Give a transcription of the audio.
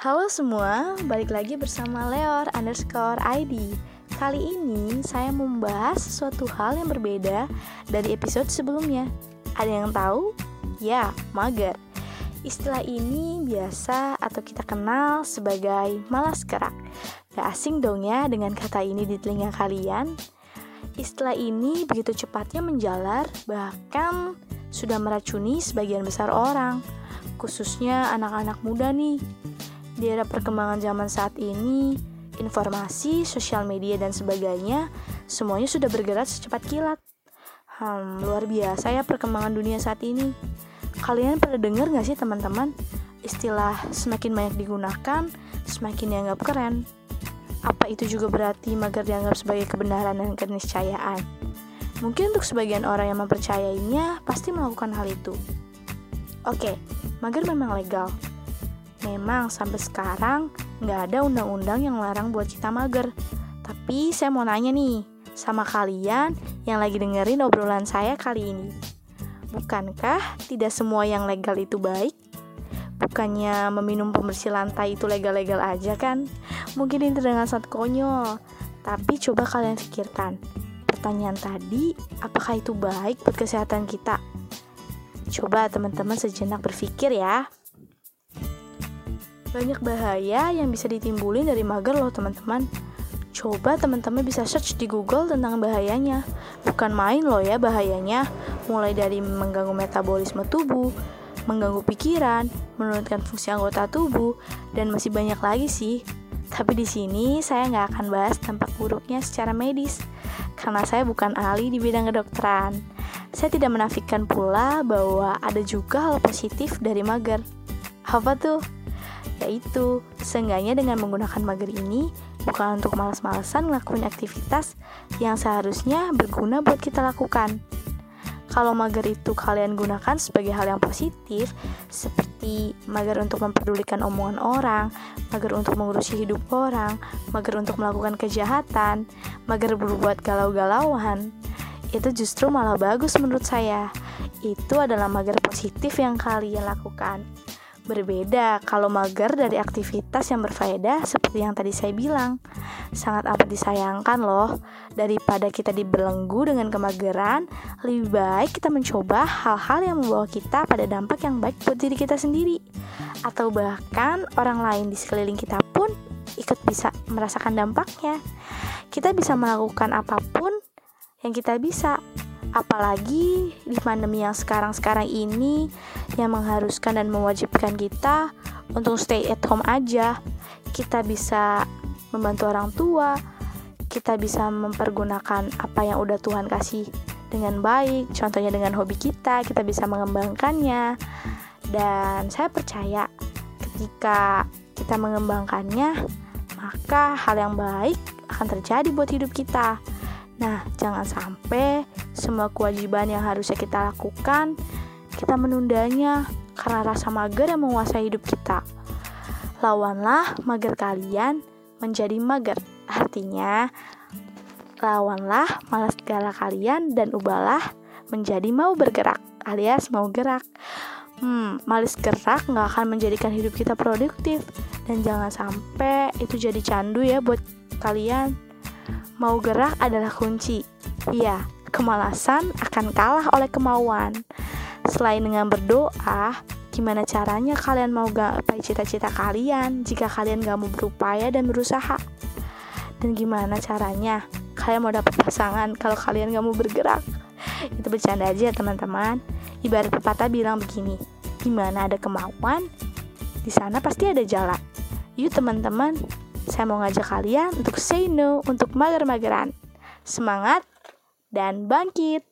Halo semua, balik lagi bersama Leor underscore ID Kali ini saya membahas sesuatu hal yang berbeda dari episode sebelumnya. Ada yang tahu? Ya, mager. Istilah ini biasa atau kita kenal sebagai malas gerak Gak asing dong ya dengan kata ini di telinga kalian. Istilah ini begitu cepatnya menjalar Bahkan sudah meracuni sebagian besar orang khususnya anak-anak muda nih. Di era perkembangan zaman saat ini, informasi, sosial media, dan sebagainya, semuanya sudah bergerak secepat kilat. Hmm, luar biasa ya perkembangan dunia saat ini. Kalian pernah dengar gak sih teman-teman? Istilah semakin banyak digunakan, semakin dianggap keren. Apa itu juga berarti mager dianggap sebagai kebenaran dan keniscayaan? Mungkin untuk sebagian orang yang mempercayainya pasti melakukan hal itu. Oke, mager memang legal. Memang sampai sekarang nggak ada undang-undang yang larang buat kita mager. Tapi saya mau nanya nih, sama kalian yang lagi dengerin obrolan saya kali ini. Bukankah tidak semua yang legal itu baik? Bukannya meminum pembersih lantai itu legal-legal aja kan? Mungkin ini dengan sangat konyol. Tapi coba kalian pikirkan, pertanyaan tadi, apakah itu baik buat kesehatan kita? Coba teman-teman sejenak berpikir ya. Banyak bahaya yang bisa ditimbulin dari mager loh teman-teman. Coba teman-teman bisa search di Google tentang bahayanya. Bukan main loh ya bahayanya. Mulai dari mengganggu metabolisme tubuh, mengganggu pikiran, menurunkan fungsi anggota tubuh, dan masih banyak lagi sih. Tapi di sini saya nggak akan bahas dampak buruknya secara medis, karena saya bukan ahli di bidang kedokteran. Saya tidak menafikan pula bahwa ada juga hal positif dari mager. Apa tuh? Yaitu, seenggaknya dengan menggunakan mager ini bukan untuk malas-malasan ngelakuin aktivitas yang seharusnya berguna buat kita lakukan. Kalau mager itu kalian gunakan sebagai hal yang positif, seperti mager untuk memperdulikan omongan orang, mager untuk mengurusi hidup orang, mager untuk melakukan kejahatan, mager berbuat galau-galauan, itu justru malah bagus menurut saya. Itu adalah mager positif yang kalian lakukan. Berbeda kalau mager dari aktivitas yang berfaedah seperti yang tadi saya bilang. Sangat amat disayangkan loh, daripada kita dibelenggu dengan kemageran, lebih baik kita mencoba hal-hal yang membawa kita pada dampak yang baik buat diri kita sendiri. Atau bahkan orang lain di sekeliling kita pun ikut bisa merasakan dampaknya. Kita bisa melakukan apa pun yang kita bisa. Apalagi di pandemi yang sekarang-sekarang ini yang mengharuskan dan mewajibkan kita untuk stay at home aja. Kita bisa membantu orang tua, kita bisa mempergunakan apa yang udah Tuhan kasih dengan baik, contohnya dengan hobi kita, kita bisa mengembangkannya. Dan saya percaya ketika kita mengembangkannya, maka hal yang baik akan terjadi buat hidup kita. Nah, jangan sampai semua kewajiban yang harusnya kita lakukan, kita menundanya karena rasa mager yang menguasai hidup kita. Lawanlah mager kalian menjadi mager. Artinya, lawanlah malas galak kalian dan ubahlah menjadi mau bergerak alias mau gerak. Hmm, malas gerak nggak akan menjadikan hidup kita produktif dan jangan sampai itu jadi candu ya buat kalian. Mau gerak adalah kunci. Iya, kemalasan akan kalah oleh kemauan. Selain dengan berdoa, gimana caranya kalian mau gapai cita-cita kalian jika kalian gak mau berupaya dan berusaha? Dan gimana caranya kalian mau dapat pasangan kalau kalian gak mau bergerak? Itu bercanda aja teman-teman. Ibarat pepatah bilang begini, gimana ada kemauan, di sana pasti ada jalan. Yuk teman-teman, saya mau ngajak kalian untuk say no untuk mager-mageran. Semangat dan bangkit!